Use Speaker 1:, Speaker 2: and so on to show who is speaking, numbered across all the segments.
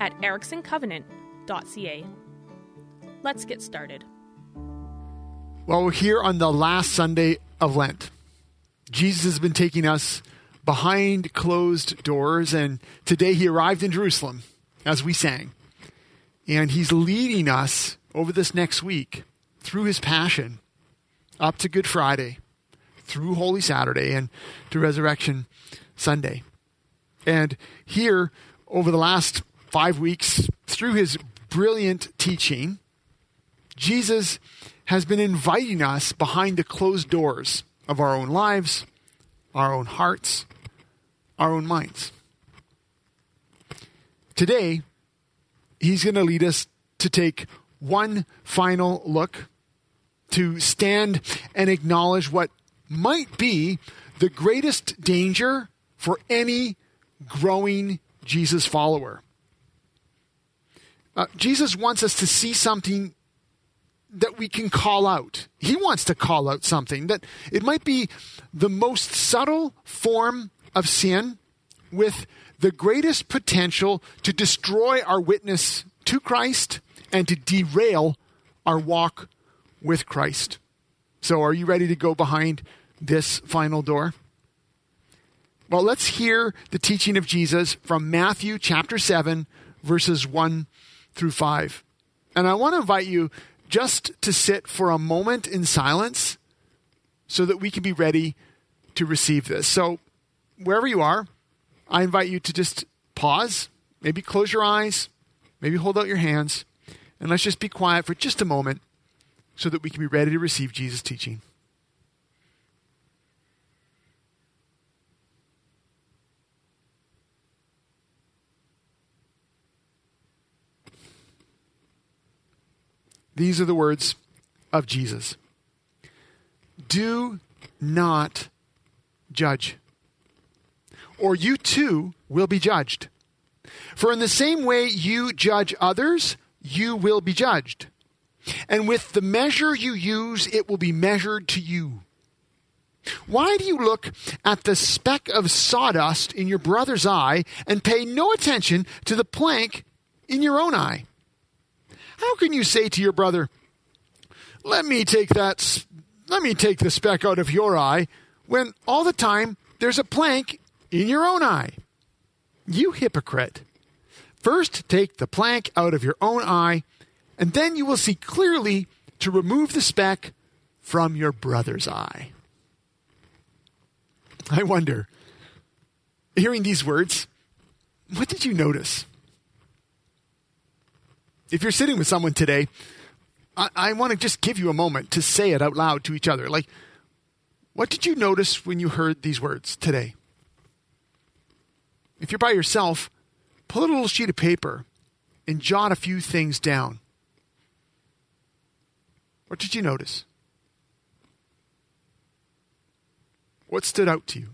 Speaker 1: at ericksoncovenant.ca. Let's get started.
Speaker 2: Well, we're here on the last Sunday of Lent. Jesus has been taking us behind closed doors, and today he arrived in Jerusalem as we sang. And he's leading us over this next week through his passion up to Good Friday, through Holy Saturday, and to Resurrection Sunday. And here, over the last five weeks, through his brilliant teaching, Jesus has been inviting us behind the closed doors of our own lives, our own hearts, our own minds. Today, he's going to lead us to take one final look, to stand and acknowledge what might be the greatest danger for any growing Jesus follower. Uh, Jesus wants us to see something that we can call out. He wants to call out something that it might be the most subtle form of sin with the greatest potential to destroy our witness to Christ and to derail our walk with Christ. So, are you ready to go behind this final door? Well, let's hear the teaching of Jesus from Matthew chapter 7, verses 1 through 5. And I want to invite you just to sit for a moment in silence so that we can be ready to receive this. So, wherever you are, I invite you to just pause, maybe close your eyes, maybe hold out your hands, and let's just be quiet for just a moment so that we can be ready to receive Jesus' teaching. These are the words of Jesus Do not judge, or you too will be judged. For in the same way you judge others, you will be judged. And with the measure you use, it will be measured to you. Why do you look at the speck of sawdust in your brother's eye and pay no attention to the plank in your own eye? How can you say to your brother, "Let me take that let me take the speck out of your eye," when all the time there's a plank in your own eye? You hypocrite. First take the plank out of your own eye, and then you will see clearly to remove the speck from your brother's eye. I wonder, hearing these words, what did you notice? If you're sitting with someone today, I, I want to just give you a moment to say it out loud to each other. Like, what did you notice when you heard these words today? If you're by yourself, pull out a little sheet of paper and jot a few things down. What did you notice? What stood out to you?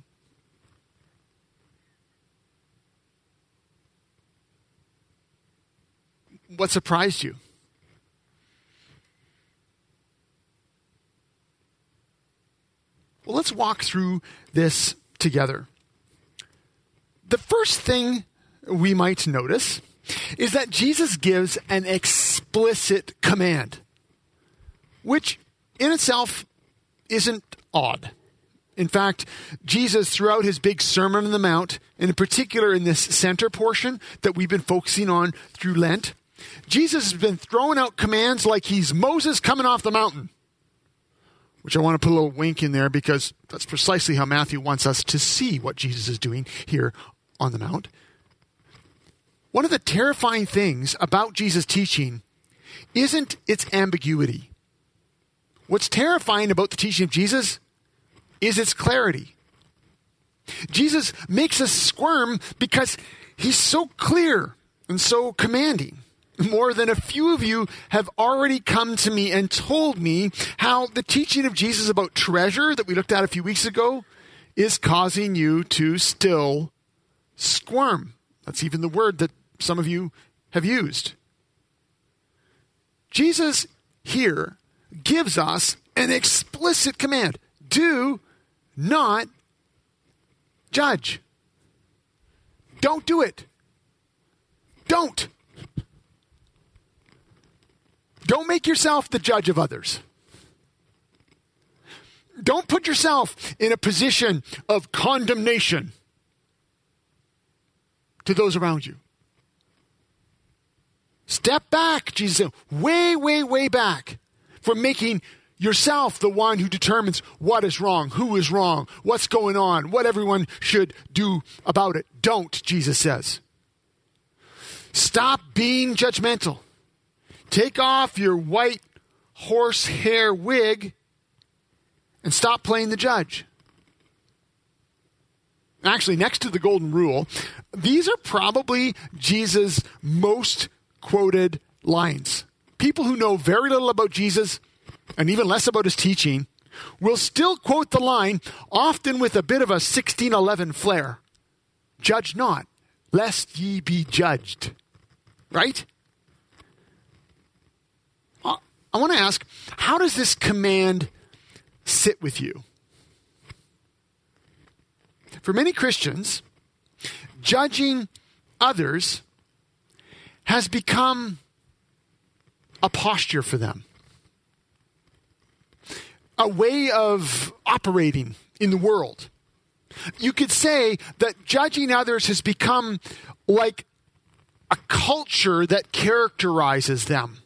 Speaker 2: What surprised you? Well, let's walk through this together. The first thing we might notice is that Jesus gives an explicit command, which in itself isn't odd. In fact, Jesus, throughout his big Sermon on the Mount, and in particular in this center portion that we've been focusing on through Lent, Jesus has been throwing out commands like he's Moses coming off the mountain. Which I want to put a little wink in there because that's precisely how Matthew wants us to see what Jesus is doing here on the Mount. One of the terrifying things about Jesus' teaching isn't its ambiguity. What's terrifying about the teaching of Jesus is its clarity. Jesus makes us squirm because he's so clear and so commanding. More than a few of you have already come to me and told me how the teaching of Jesus about treasure that we looked at a few weeks ago is causing you to still squirm. That's even the word that some of you have used. Jesus here gives us an explicit command do not judge. Don't do it. Don't. Don't make yourself the judge of others. Don't put yourself in a position of condemnation to those around you. Step back, Jesus said, way, way, way back from making yourself the one who determines what is wrong, who is wrong, what's going on, what everyone should do about it. Don't, Jesus says. Stop being judgmental. Take off your white horsehair wig and stop playing the judge. Actually, next to the golden rule, these are probably Jesus' most quoted lines. People who know very little about Jesus and even less about his teaching will still quote the line, often with a bit of a 1611 flair Judge not, lest ye be judged. Right? I want to ask, how does this command sit with you? For many Christians, judging others has become a posture for them, a way of operating in the world. You could say that judging others has become like a culture that characterizes them.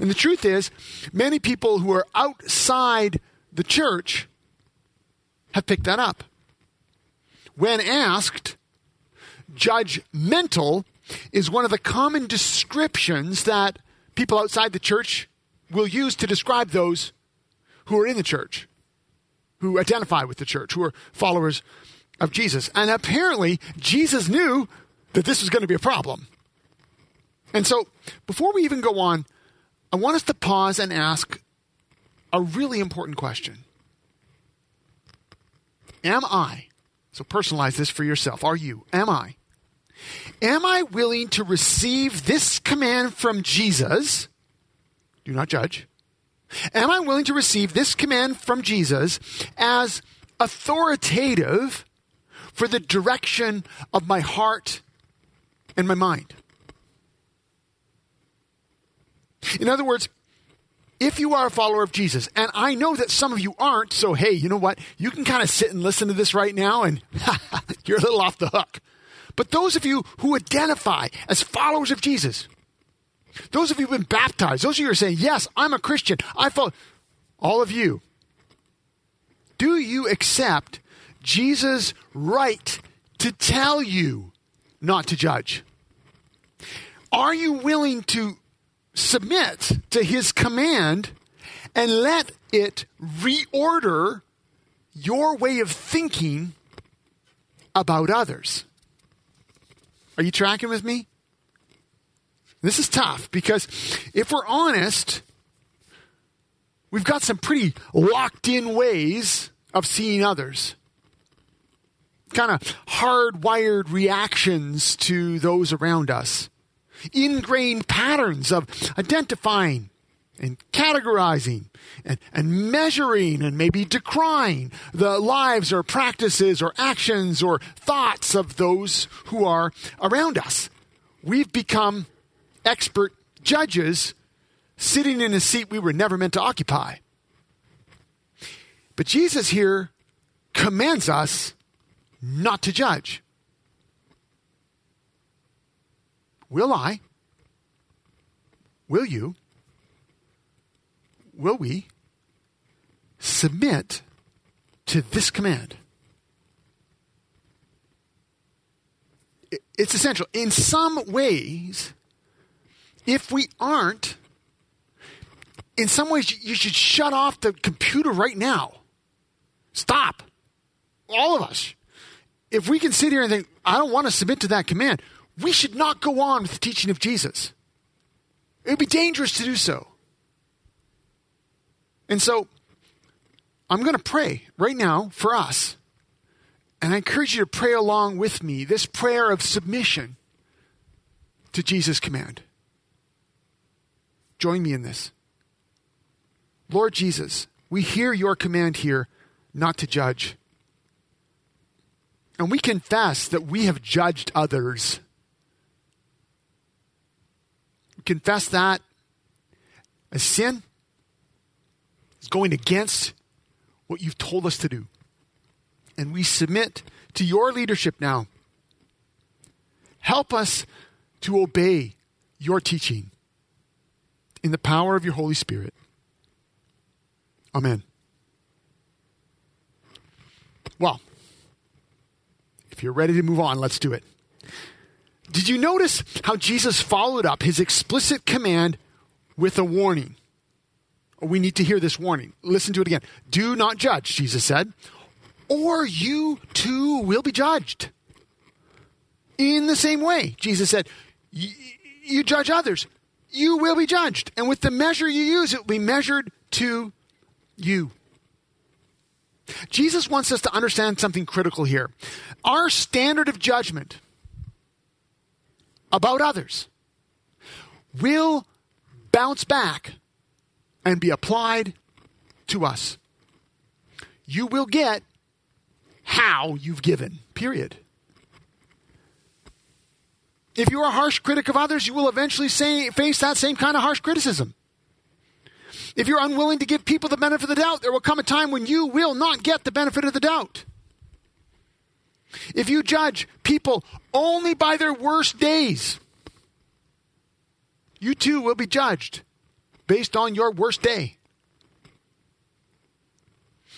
Speaker 2: And the truth is, many people who are outside the church have picked that up. When asked, judgmental is one of the common descriptions that people outside the church will use to describe those who are in the church, who identify with the church, who are followers of Jesus. And apparently, Jesus knew that this was going to be a problem. And so, before we even go on, I want us to pause and ask a really important question Am I, so personalize this for yourself, are you, am I Am I willing to receive this command from Jesus? Do not judge. Am I willing to receive this command from Jesus as authoritative for the direction of my heart and my mind? In other words, if you are a follower of Jesus, and I know that some of you aren't, so hey, you know what? You can kind of sit and listen to this right now, and you're a little off the hook. But those of you who identify as followers of Jesus, those of you who've been baptized, those of you who are saying, Yes, I'm a Christian, I follow, all of you, do you accept Jesus' right to tell you not to judge? Are you willing to submit to his command and let it reorder your way of thinking about others? Are you tracking with me? This is tough because if we're honest, we've got some pretty locked in ways of seeing others. Kind of hardwired reactions to those around us. Ingrained patterns of identifying and categorizing and, and measuring and maybe decrying the lives or practices or actions or thoughts of those who are around us. We've become expert judges sitting in a seat we were never meant to occupy. But Jesus here commands us not to judge. Will I? Will you? will we submit to this command? It's essential. In some ways, if we aren't, in some ways, you should shut off the computer right now. Stop. All of us. If we can sit here and think, I don't want to submit to that command, we should not go on with the teaching of Jesus. It would be dangerous to do so. And so I'm going to pray right now for us. And I encourage you to pray along with me this prayer of submission to Jesus' command. Join me in this. Lord Jesus, we hear your command here not to judge. And we confess that we have judged others. We confess that as sin is going against what you've told us to do. And we submit to your leadership now. Help us to obey your teaching in the power of your Holy Spirit. Amen. Well, if you're ready to move on, let's do it. Did you notice how Jesus followed up his explicit command with a warning? We need to hear this warning. Listen to it again. Do not judge, Jesus said, or you too will be judged. In the same way, Jesus said, you judge others, you will be judged. And with the measure you use, it will be measured to you. Jesus wants us to understand something critical here. Our standard of judgment about others will bounce back and be applied to us. You will get how you've given, period. If you're a harsh critic of others, you will eventually say, face that same kind of harsh criticism. If you're unwilling to give people the benefit of the doubt, there will come a time when you will not get the benefit of the doubt. If you judge people only by their worst days, you too will be judged based on your worst day.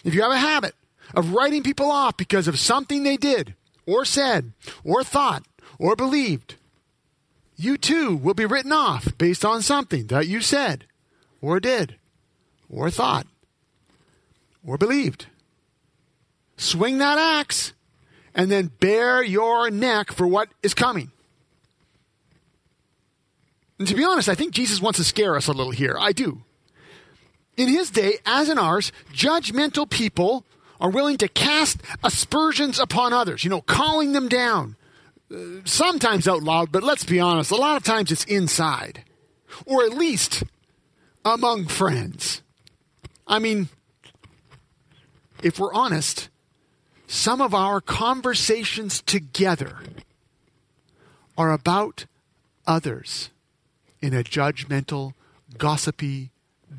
Speaker 2: If you have a habit of writing people off because of something they did, or said, or thought, or believed, you too will be written off based on something that you said, or did, or thought or believed. Swing that axe and then bare your neck for what is coming. And to be honest, I think Jesus wants to scare us a little here. I do. In his day, as in ours, judgmental people are willing to cast aspersions upon others, you know, calling them down. Uh, sometimes out loud, but let's be honest, a lot of times it's inside. Or at least among friends. I mean, if we're honest, some of our conversations together are about others in a judgmental, gossipy,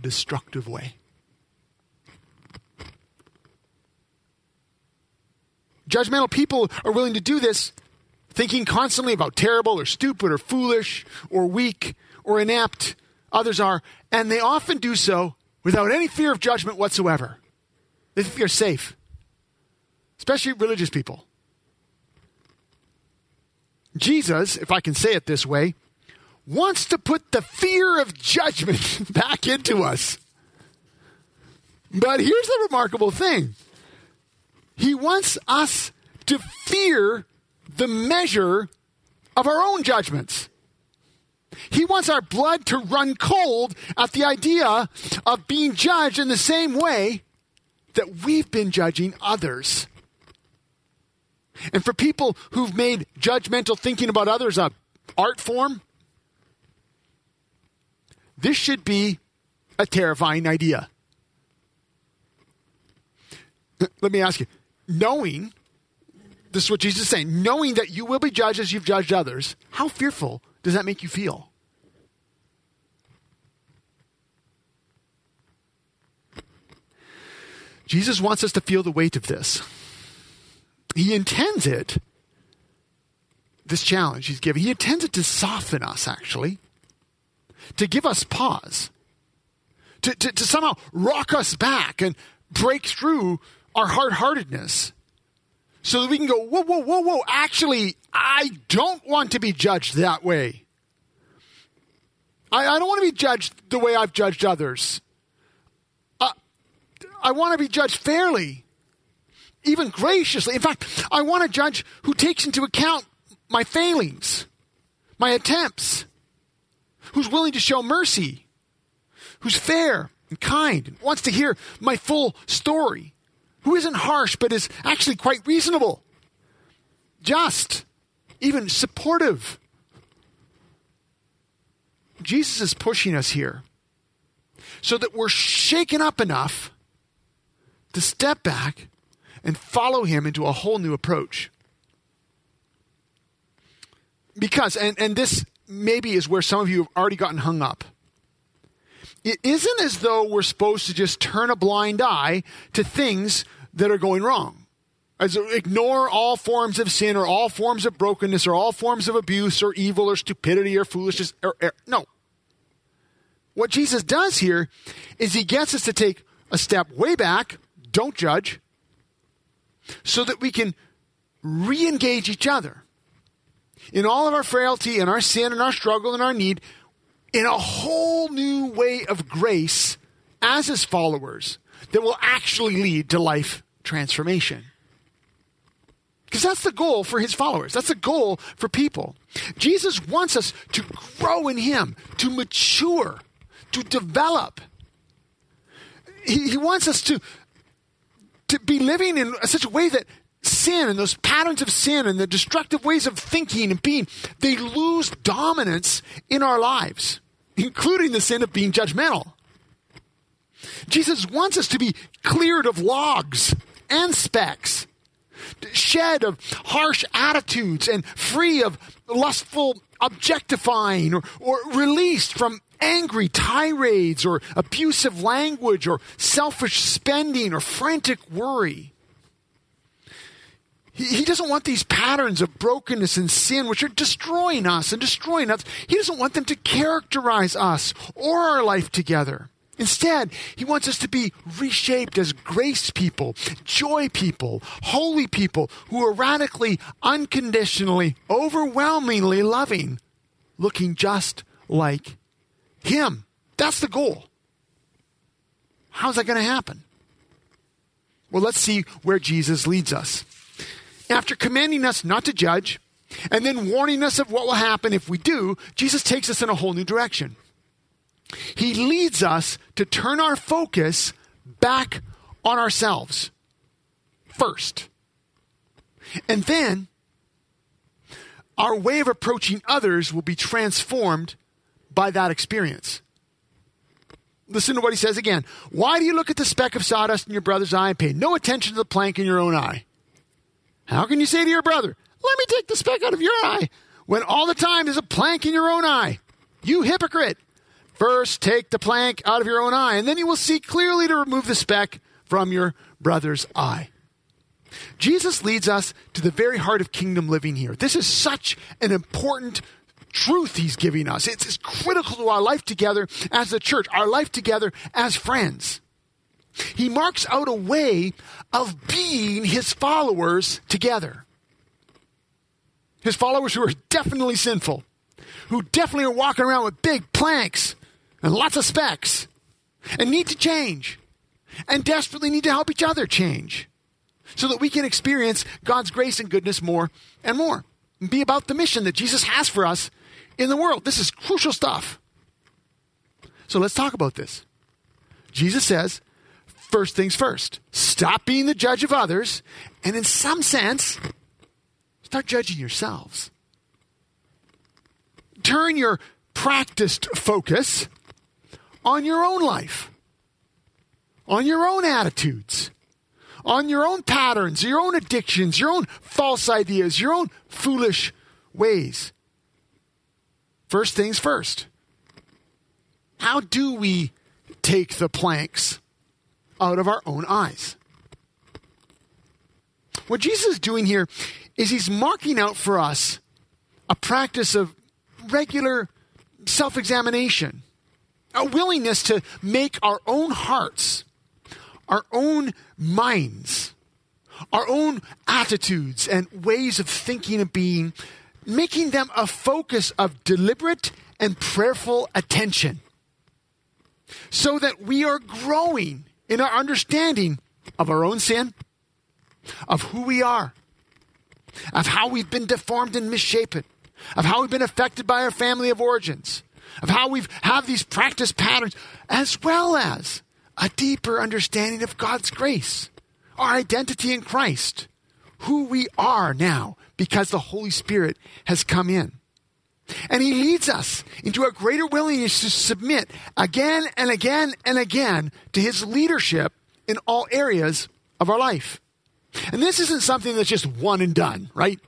Speaker 2: destructive way. Judgmental people are willing to do this thinking constantly about terrible or stupid or foolish or weak or inept others are, and they often do so without any fear of judgment whatsoever. They think they're safe, especially religious people. Jesus, if I can say it this way, wants to put the fear of judgment back into us. But here's the remarkable thing He wants us to fear the measure of our own judgments. He wants our blood to run cold at the idea of being judged in the same way that we've been judging others. And for people who've made judgmental thinking about others a art form, this should be a terrifying idea. Let me ask you, knowing this is what Jesus is saying, knowing that you will be judged as you've judged others, how fearful does that make you feel? Jesus wants us to feel the weight of this. He intends it, this challenge he's giving, he intends it to soften us, actually, to give us pause, to, to, to somehow rock us back and break through our hard heartedness so that we can go, whoa, whoa, whoa, whoa, actually, I don't want to be judged that way. I, I don't want to be judged the way I've judged others. Uh, I want to be judged fairly, even graciously. In fact, I want a judge who takes into account my failings my attempts, who's willing to show mercy, who's fair and kind, and wants to hear my full story, who isn't harsh but is actually quite reasonable, just, even supportive. Jesus is pushing us here so that we're shaken up enough to step back and follow him into a whole new approach. Because, and, and this maybe is where some of you have already gotten hung up. It isn't as though we're supposed to just turn a blind eye to things that are going wrong. As ignore all forms of sin or all forms of brokenness or all forms of abuse or evil or stupidity or foolishness. Or, or, no. What Jesus does here is he gets us to take a step way back, don't judge, so that we can re engage each other in all of our frailty and our sin and our struggle and our need in a whole new way of grace as his followers that will actually lead to life transformation. Because that's the goal for his followers. That's the goal for people. Jesus wants us to grow in him, to mature, to develop. He, he wants us to, to be living in such a way that sin and those patterns of sin and the destructive ways of thinking and being, they lose dominance in our lives, including the sin of being judgmental. Jesus wants us to be cleared of logs and specks, shed of harsh attitudes, and free of lustful objectifying, or, or released from angry tirades, or abusive language, or selfish spending, or frantic worry. He, doesn't want these patterns of brokenness and sin, which are destroying us and destroying us. He doesn't want them to characterize us or our life together. Instead, he wants us to be reshaped as grace people, joy people, holy people who are radically, unconditionally, overwhelmingly loving, looking just like him. That's the goal. How's that going to happen? Well, let's see where Jesus leads us. After commanding us not to judge, and then warning us of what will happen if we do, Jesus takes us in a whole new direction. He leads us to turn our focus back on ourselves first. And then our way of approaching others will be transformed by that experience. Listen to what he says again. Why do you look at the speck of sawdust in your brother's eye and pay no attention to the plank in your own eye? How can you say to your brother, Let me take the speck out of your eye, when all the time there's a plank in your own eye? You hypocrite! First, take the plank out of your own eye, and then you will see clearly to remove the speck from your brother's eye. Jesus leads us to the very heart of kingdom living here. This is such an important truth he's giving us. It's, it's critical to our life together as a church, our life together as friends. He marks out a way of being his followers together. His followers who are definitely sinful, who definitely are walking around with big planks and lots of specks and need to change and desperately need to help each other change so that we can experience God's grace and goodness more and more and be about the mission that Jesus has for us in the world. This is crucial stuff. So let's talk about this. Jesus says, first things first, stop being the judge of others, and in some sense, start judging yourselves. Turn your practiced focus on your own life, on your own attitudes, on your own patterns, your own addictions, your own false ideas, your own foolish ways. First things first. How do we take the planks out of our own eyes? What Jesus is doing here is he's marking out for us a practice of regular self examination a willingness to make our own hearts, our own minds, our own attitudes and ways of thinking and being, making them a focus of deliberate and prayerful attention so that we are growing in our understanding of our own sin, of who we are, of how we've been deformed and misshapen, of how we've been affected by our family of origins, of how we've have these practice patterns, as well as a deeper understanding of God's grace, our identity in Christ, who we are now because the Holy Spirit has come in. And he leads us into a greater willingness to submit again and again and again to his leadership in all areas of our life. And this isn't something that's just one and done, right?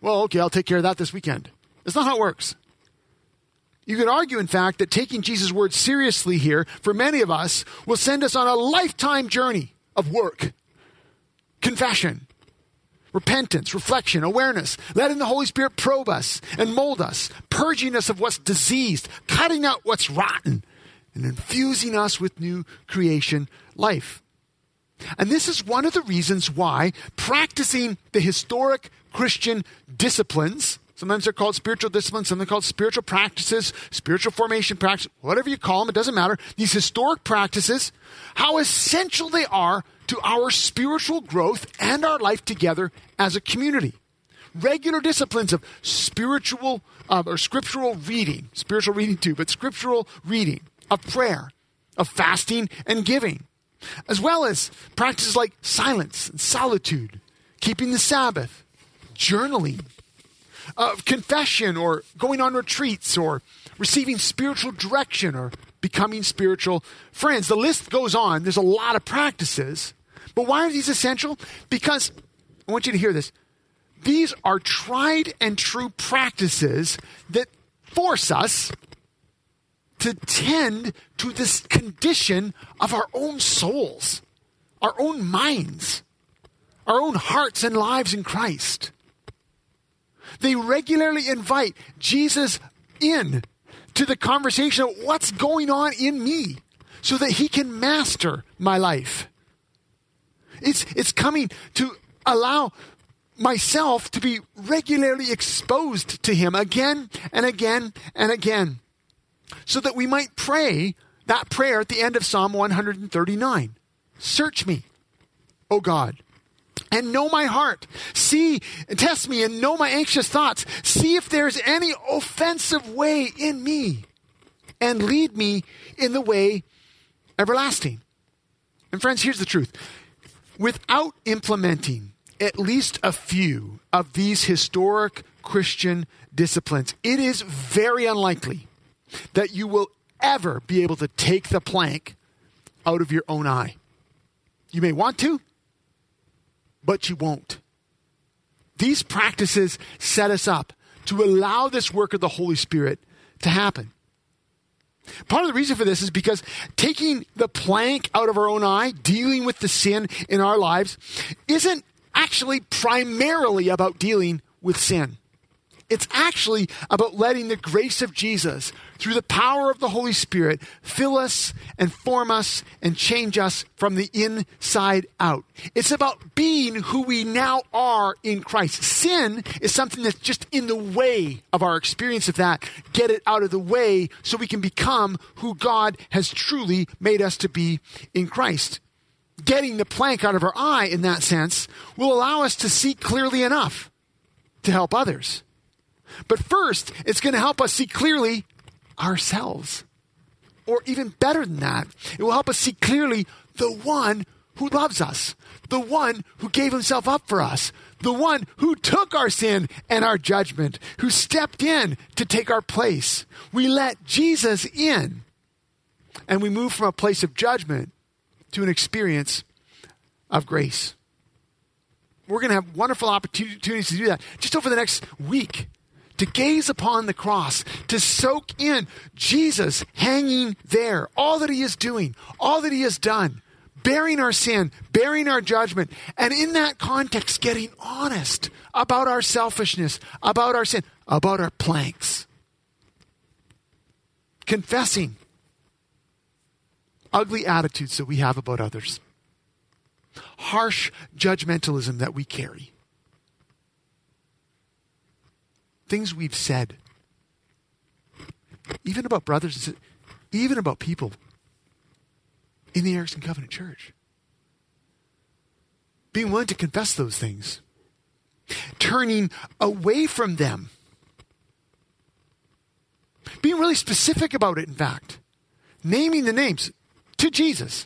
Speaker 2: Well, okay, I'll take care of that this weekend. That's not how it works. You could argue, in fact, that taking Jesus' word seriously here, for many of us, will send us on a lifetime journey of work, confession, repentance, reflection, awareness, letting the Holy Spirit probe us and mold us, purging us of what's diseased, cutting out what's rotten, and infusing us with new creation life. And this is one of the reasons why practicing the historic Christian disciplines, sometimes they're called spiritual disciplines, sometimes called spiritual practices, spiritual formation practices, whatever you call them, it doesn't matter. These historic practices, how essential they are to our spiritual growth and our life together as a community. Regular disciplines of spiritual uh, or scriptural reading, spiritual reading too, but scriptural reading, of prayer, of fasting and giving, as well as practices like silence and solitude, keeping the Sabbath, journaling, uh, confession, or going on retreats, or receiving spiritual direction, or becoming spiritual friends. The list goes on. There's a lot of practices. But why are these essential? Because I want you to hear this. These are tried and true practices that force us to tend to this condition of our own souls, our own minds, our own hearts and lives in Christ. They regularly invite Jesus in to the conversation of what's going on in me so that he can master my life. It's, it's coming to allow myself to be regularly exposed to him again and again and again so that we might pray that prayer at the end of Psalm 139. Search me, O God, and know my heart. See, test me and know my anxious thoughts. See if there's any offensive way in me and lead me in the way everlasting. And friends, here's the truth. Without implementing at least a few of these historic Christian disciplines, it is very unlikely that you will ever be able to take the plank out of your own eye. You may want to, but you won't. These practices set us up to allow this work of the Holy Spirit to happen. Part of the reason for this is because taking the plank out of our own eye, dealing with the sin in our lives, isn't actually primarily about dealing with sin. It's actually about letting the grace of Jesus, through the power of the Holy Spirit, fill us and form us and change us from the inside out. It's about being who we now are in Christ. Sin is something that's just in the way of our experience of that. Get it out of the way so we can become who God has truly made us to be in Christ. Getting the plank out of our eye in that sense will allow us to see clearly enough to help others. But first, it's going to help us see clearly ourselves. Or even better than that, it will help us see clearly the one who loves us, the one who gave himself up for us, the one who took our sin and our judgment, who stepped in to take our place. We let Jesus in, and we move from a place of judgment to an experience of grace. We're going to have wonderful opportunities to do that just over the next week to gaze upon the cross, to soak in Jesus hanging there, all that he is doing, all that he has done, bearing our sin, bearing our judgment, and in that context, getting honest about our selfishness, about our sin, about our planks. Confessing ugly attitudes that we have about others, harsh judgmentalism that we carry things we've said, even about brothers, even about people in the Erickson Covenant Church. Being willing to confess those things, turning away from them Being really specific about it, in fact. Naming the names to Jesus.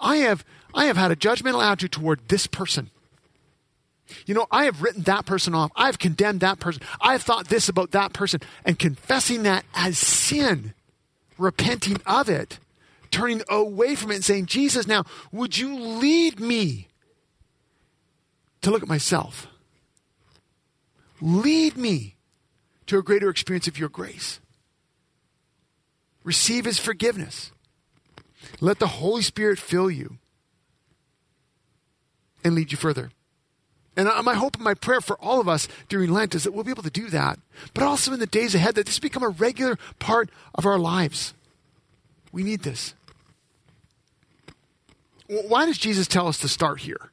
Speaker 2: I have, I have had a judgmental attitude toward this person. You know, I have written that person off. I've condemned that person. I've thought this about that person and confessing that as sin, repenting of it, turning away from it and saying, Jesus, now would you lead me to look at myself? Lead me to a greater experience of your grace. Receive his forgiveness. Let the Holy Spirit fill you and lead you further. And my hope and my prayer for all of us during Lent is that we'll be able to do that, but also in the days ahead, that this become a regular part of our lives. We need this. Why does Jesus tell us to start here?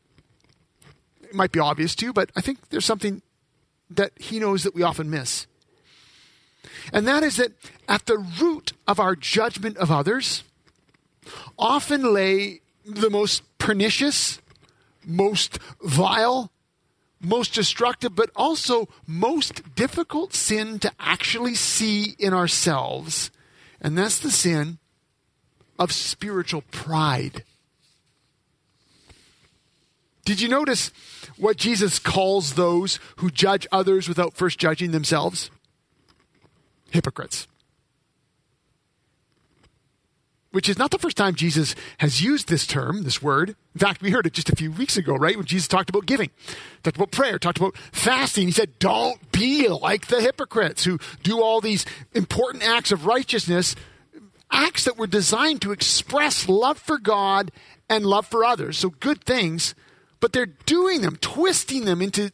Speaker 2: It might be obvious to you, but I think there's something that he knows that we often miss. And that is that at the root of our judgment of others often lay the most pernicious, most vile, most destructive, but also most difficult sin to actually see in ourselves. And that's the sin of spiritual pride. Did you notice what Jesus calls those who judge others without first judging themselves? Hypocrites which is not the first time Jesus has used this term, this word. In fact, we heard it just a few weeks ago, right? When Jesus talked about giving, talked about prayer, talked about fasting. He said, don't be like the hypocrites who do all these important acts of righteousness, acts that were designed to express love for God and love for others. So good things, but they're doing them, twisting them into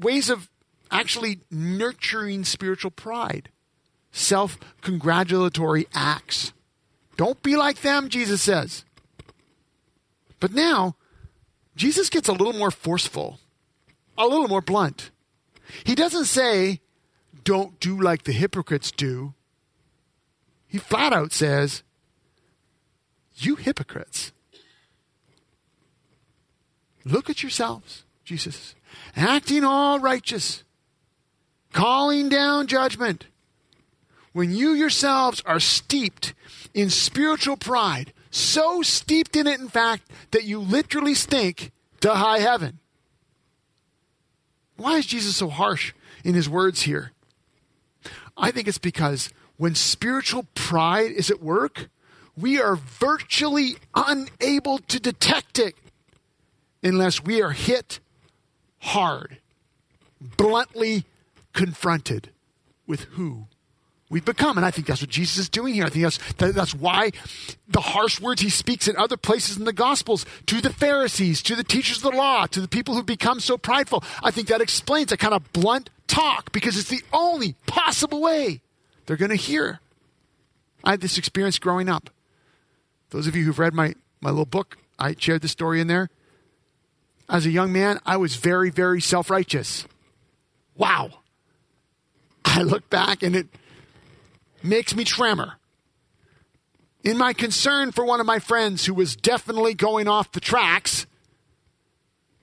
Speaker 2: ways of actually nurturing spiritual pride, self congratulatory acts. Don't be like them, Jesus says. But now, Jesus gets a little more forceful, a little more blunt. He doesn't say, don't do like the hypocrites do. He flat out says, You hypocrites. Look at yourselves, Jesus, acting all righteous, calling down judgment, when you yourselves are steeped in spiritual pride, so steeped in it, in fact, that you literally stink to high heaven. Why is Jesus so harsh in his words here? I think it's because when spiritual pride is at work, we are virtually unable to detect it unless we are hit hard, bluntly confronted with who we've become. And I think that's what Jesus is doing here. I think that's, that's why the harsh words he speaks in other places in the Gospels to the Pharisees, to the teachers of the law, to the people who become so prideful. I think that explains a kind of blunt talk because it's the only possible way they're going to hear. I had this experience growing up. Those of you who've read my, my little book, I shared the story in there. As a young man, I was very, very self righteous. Wow. I look back and it makes me tremor. In my concern for one of my friends who was definitely going off the tracks,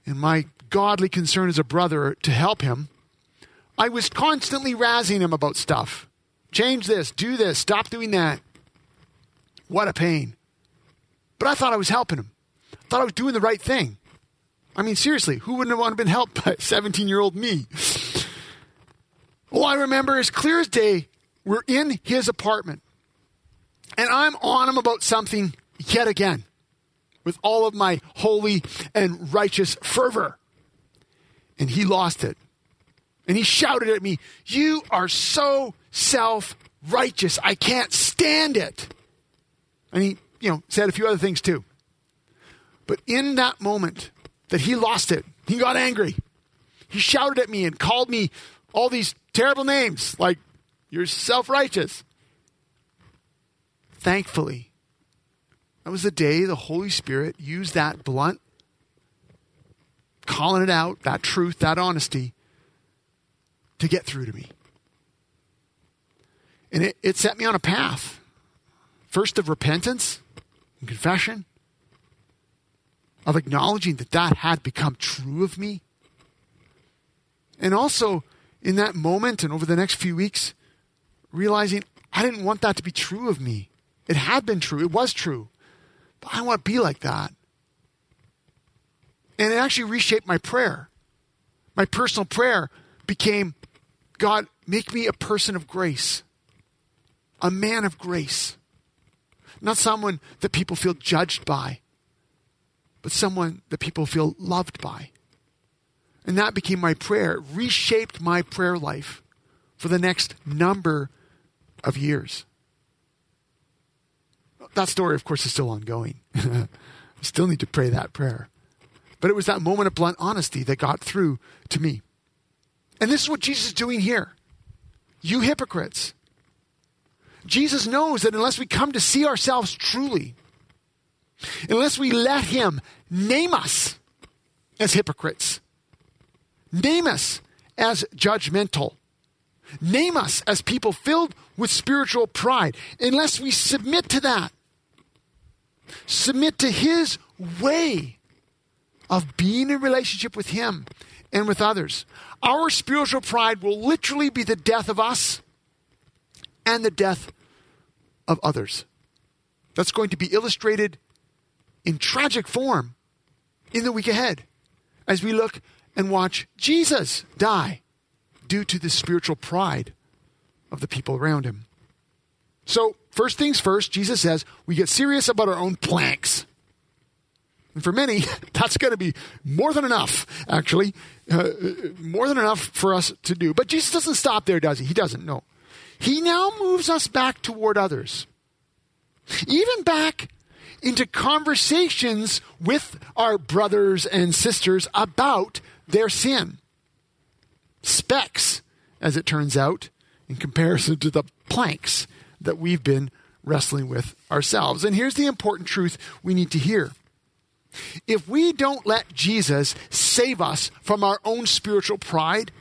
Speaker 2: in my godly concern as a brother to help him, I was constantly razzing him about stuff. Change this, do this, stop doing that. What a pain. But I thought I was helping him. I thought I was doing the right thing. I mean, seriously, who wouldn't have wanted to been helped by 17 year old me? Oh, I remember as clear as day we're in his apartment. And I'm on him about something yet again with all of my holy and righteous fervor. And he lost it. And he shouted at me, You are so self righteous. I can't stand it. And he, you know, said a few other things too. But in that moment that he lost it, he got angry. He shouted at me and called me all these terrible names like you're self righteous. Thankfully, that was the day the Holy Spirit used that blunt, calling it out, that truth, that honesty, to get through to me. And it, it set me on a path, first of repentance and confession, of acknowledging that that had become true of me. And also, in that moment and over the next few weeks, realizing I didn't want that to be true of me. It had been true, it was true. But I want to be like that. And it actually reshaped my prayer. My personal prayer became God, make me a person of grace, a man of grace. Not someone that people feel judged by, but someone that people feel loved by. And that became my prayer, it reshaped my prayer life for the next number of years. That story, of course, is still ongoing. I still need to pray that prayer. But it was that moment of blunt honesty that got through to me. And this is what Jesus is doing here. You hypocrites. Jesus knows that unless we come to see ourselves truly, unless we let Him name us as hypocrites, name us as judgmental, name us as people filled with spiritual pride, unless we submit to that, submit to His way of being in relationship with Him and with others. Our spiritual pride will literally be the death of us and the death of others. That's going to be illustrated in tragic form in the week ahead as we look and watch Jesus die due to the spiritual pride of the people around him. So, first things first, Jesus says we get serious about our own planks. And for many, that's going to be more than enough, actually, uh, more than enough for us to do. But Jesus doesn't stop there, does he? He doesn't, no. He now moves us back toward others, even back into conversations with our brothers and sisters about their sin. Specks, as it turns out, in comparison to the planks that we've been wrestling with ourselves. And here's the important truth we need to hear if we don't let Jesus save us from our own spiritual pride,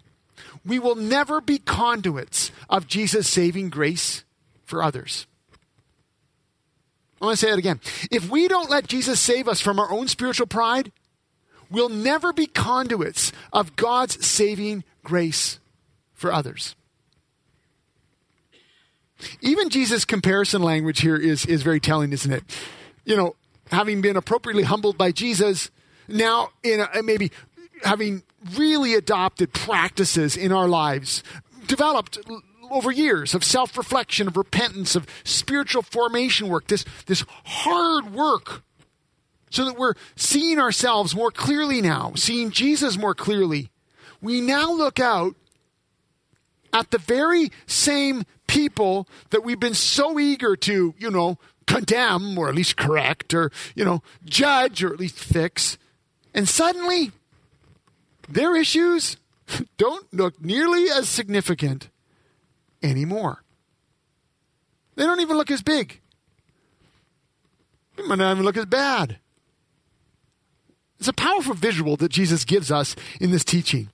Speaker 2: we will never be conduits of Jesus' saving grace for others. I want to say it again. If we don't let Jesus save us from our own spiritual pride, we'll never be conduits of God's saving grace for others. Even Jesus' comparison language here is, is very telling, isn't it? You know, having been appropriately humbled by Jesus, now in a, maybe having really adopted practices in our lives, developed over years of self reflection, of repentance, of spiritual formation work, this, this hard work, so that we're seeing ourselves more clearly now, seeing Jesus more clearly. We now look out at the very same people that we've been so eager to, you know, condemn or at least correct or, you know, judge or at least fix. And suddenly, their issues don't look nearly as significant anymore. They don't even look as big. They might not even look as bad. It's a powerful visual that Jesus gives us in this teaching.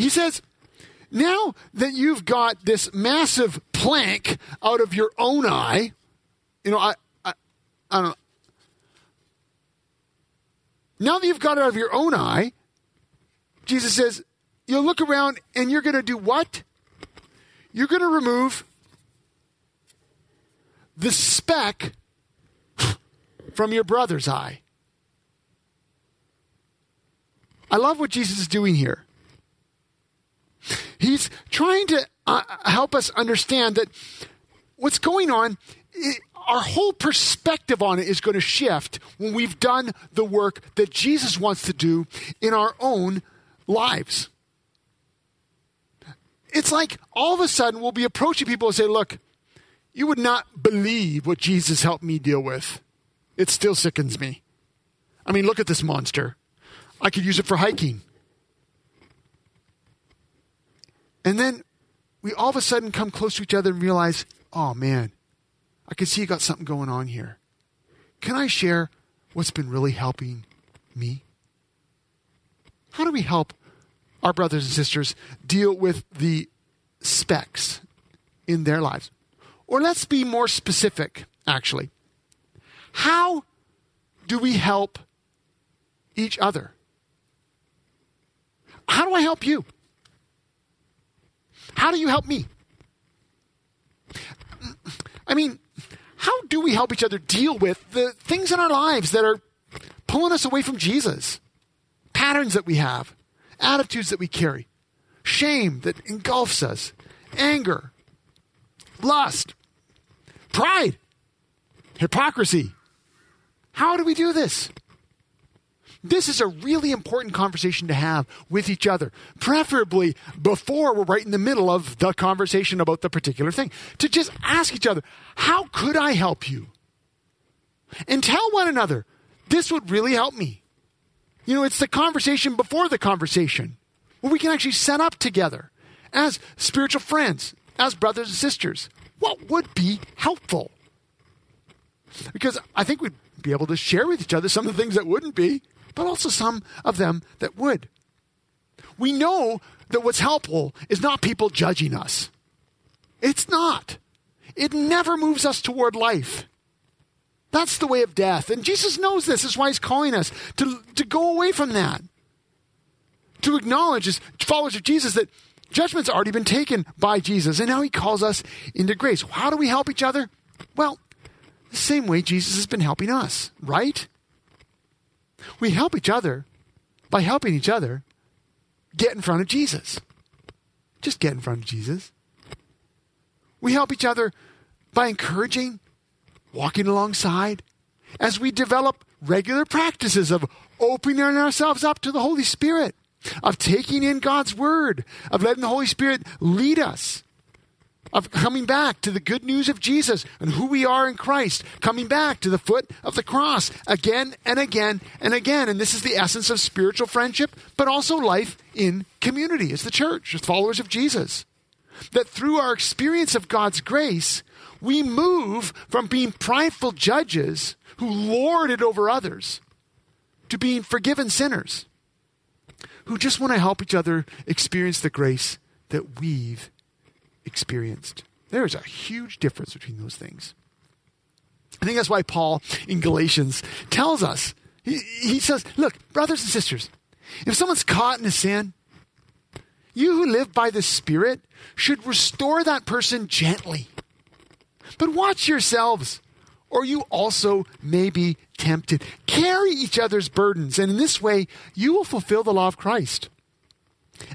Speaker 2: He says, now that you've got this massive plank out of your own eye, you know, I, I, I don't know. Now that you've got it out of your own eye, Jesus says, you'll look around and you're going to do what? You're going to remove the speck from your brother's eye. I love what Jesus is doing here. He's trying to uh, help us understand that what's going on our whole perspective on it is going to shift when we've done the work that Jesus wants to do in our own lives. It's like all of a sudden we'll be approaching people and say, Look, you would not believe what Jesus helped me deal with. It still sickens me. I mean, look at this monster. I could use it for hiking. And then we all of a sudden come close to each other and realize, oh man, I can see you got something going on here. Can I share what's been really helping me? How do we help our brothers and sisters deal with the specks in their lives? Or let's be more specific, actually. How do we help each other? How do I help you? How do you help me? I mean, how do we help each other deal with the things in our lives that are pulling us away from Jesus? Patterns that we have, attitudes that we carry, shame that engulfs us, anger, lust, pride, hypocrisy. How do we do this? This is a really important conversation to have with each other, preferably before we're right in the middle of the conversation about the particular thing. To just ask each other, how could I help you? And tell one another, this would really help me. You know, it's the conversation before the conversation where we can actually set up together as spiritual friends, as brothers and sisters. What would be helpful? Because I think we'd be able to share with each other some of the things that wouldn't be but also some of them that would. We know that what's helpful is not people judging us. It's not. It never moves us toward life. That's the way of death. And Jesus knows this. That's why he's calling us to, to go away from that. To acknowledge as followers of Jesus that judgment's already been taken by Jesus. And now he calls us into grace. How do we help each other? Well, the same way Jesus has been helping us, right? We help each other by helping each other get in front of Jesus. Just get in front of Jesus. We help each other by encouraging, walking alongside, as we develop regular practices of opening ourselves up to the Holy Spirit, of taking in God's Word, of letting the Holy Spirit lead us of coming back to the good news of Jesus and who we are in Christ, coming back to the foot of the cross again and again and again. And this is the essence of spiritual friendship, but also life in community as the church, as followers of Jesus. That through our experience of God's grace, we move from being prideful judges who lord it over others to being forgiven sinners who just want to help each other experience the grace that we've experienced. There is a huge difference between those things. I think that's why Paul in Galatians tells us, he, he says, Look, brothers and sisters, if someone's caught in a sin, you who live by the Spirit should restore that person gently. But watch yourselves, or you also may be tempted. Carry each other's burdens, and in this way you will fulfill the law of Christ.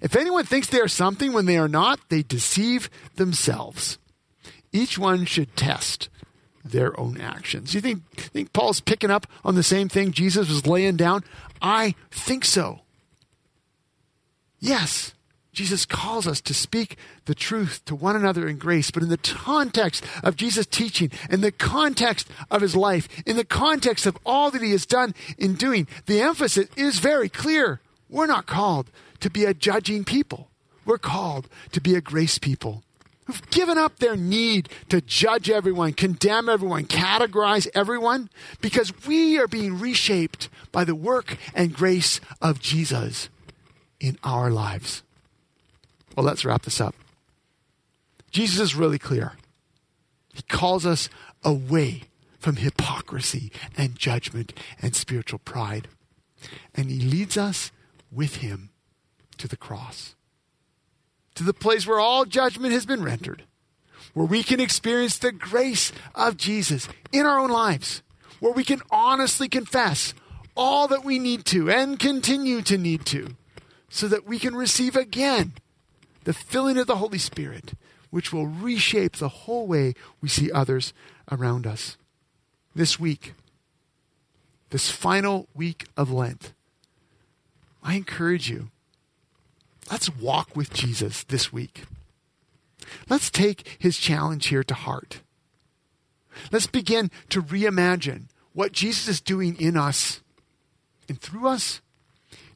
Speaker 2: If anyone thinks they are something when they are not, they deceive themselves. Each one should test their own actions. You think, think Paul's picking up on the same thing Jesus was laying down? I think so. Yes, Jesus calls us to speak the truth to one another in grace, but in the context of Jesus' teaching, in the context of his life, in the context of all that he has done in doing, the emphasis is very clear. We're not called to be a judging people. We're called to be a grace people who've given up their need to judge everyone, condemn everyone, categorize everyone, because we are being reshaped by the work and grace of Jesus in our lives. Well, let's wrap this up. Jesus is really clear. He calls us away from hypocrisy and judgment and spiritual pride. And he leads us with him to the cross, to the place where all judgment has been rendered, where we can experience the grace of Jesus in our own lives, where we can honestly confess all that we need to and continue to need to, so that we can receive again the filling of the Holy Spirit, which will reshape the whole way we see others around us. This week, this final week of Lent, I encourage you Let's walk with Jesus this week. Let's take his challenge here to heart. Let's begin to reimagine what Jesus is doing in us and through us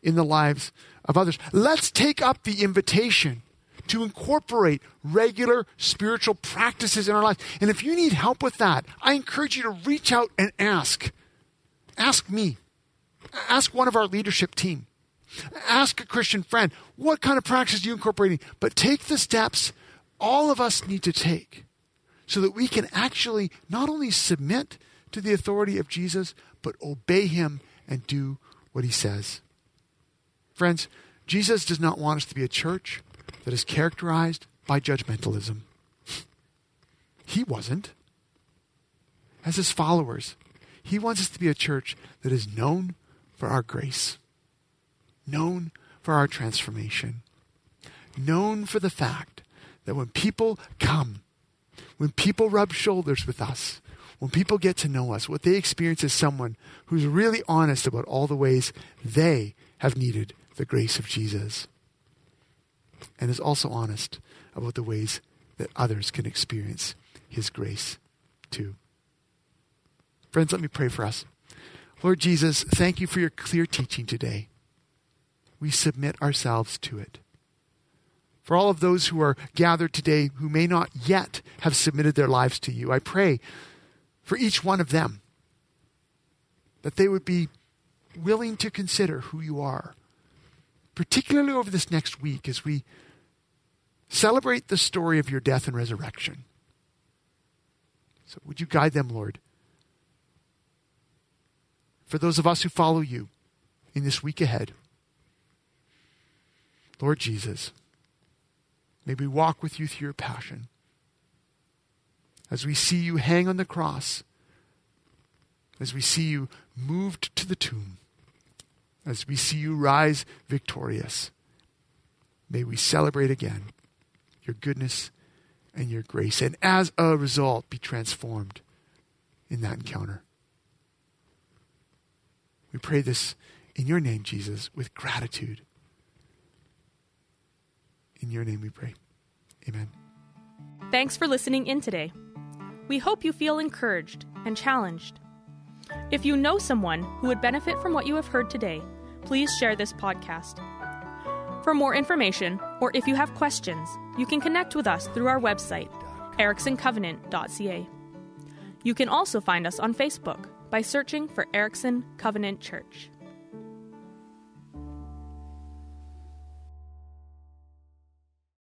Speaker 2: in the lives of others. Let's take up the invitation to incorporate regular spiritual practices in our lives. And if you need help with that, I encourage you to reach out and ask. Ask me. Ask one of our leadership team. Ask a Christian friend, what kind of practice are you incorporating? But take the steps all of us need to take so that we can actually not only submit to the authority of Jesus, but obey him and do what he says. Friends, Jesus does not want us to be a church that is characterized by judgmentalism. He wasn't. as his followers, he wants us to be a church that is known for our grace, known for our transformation, known for the fact that when people come, when people rub shoulders with us, when people get to know us, what they experience is someone who's really honest about all the ways they have needed the grace of Jesus and is also honest about the ways that others can experience his grace too. Friends, let me pray for us. Lord Jesus, thank you for your clear teaching today. We submit ourselves to it. For all of those who are gathered today who may not yet have submitted their lives to you, I pray for each one of them that they would be willing to consider who you are, particularly over this next week as we celebrate the story of your death and resurrection. So, would you guide them, Lord? For those of us who follow you in this week ahead, Lord Jesus, may we walk with you through your passion. As we see you hang on the cross, as we see you moved to the tomb, as we see you rise victorious, may we celebrate again your goodness and your grace, and as a result, be transformed in that encounter. We pray this in your name, Jesus, with gratitude. In your name we pray. Amen.
Speaker 1: Thanks for listening in today. We hope you feel encouraged and challenged. If you know someone who would benefit from what you have heard today, please share this podcast. For more information, or if you have questions, you can connect with us through our website, ericksoncovenant.ca. You can also find us on Facebook by searching for Erickson Covenant Church.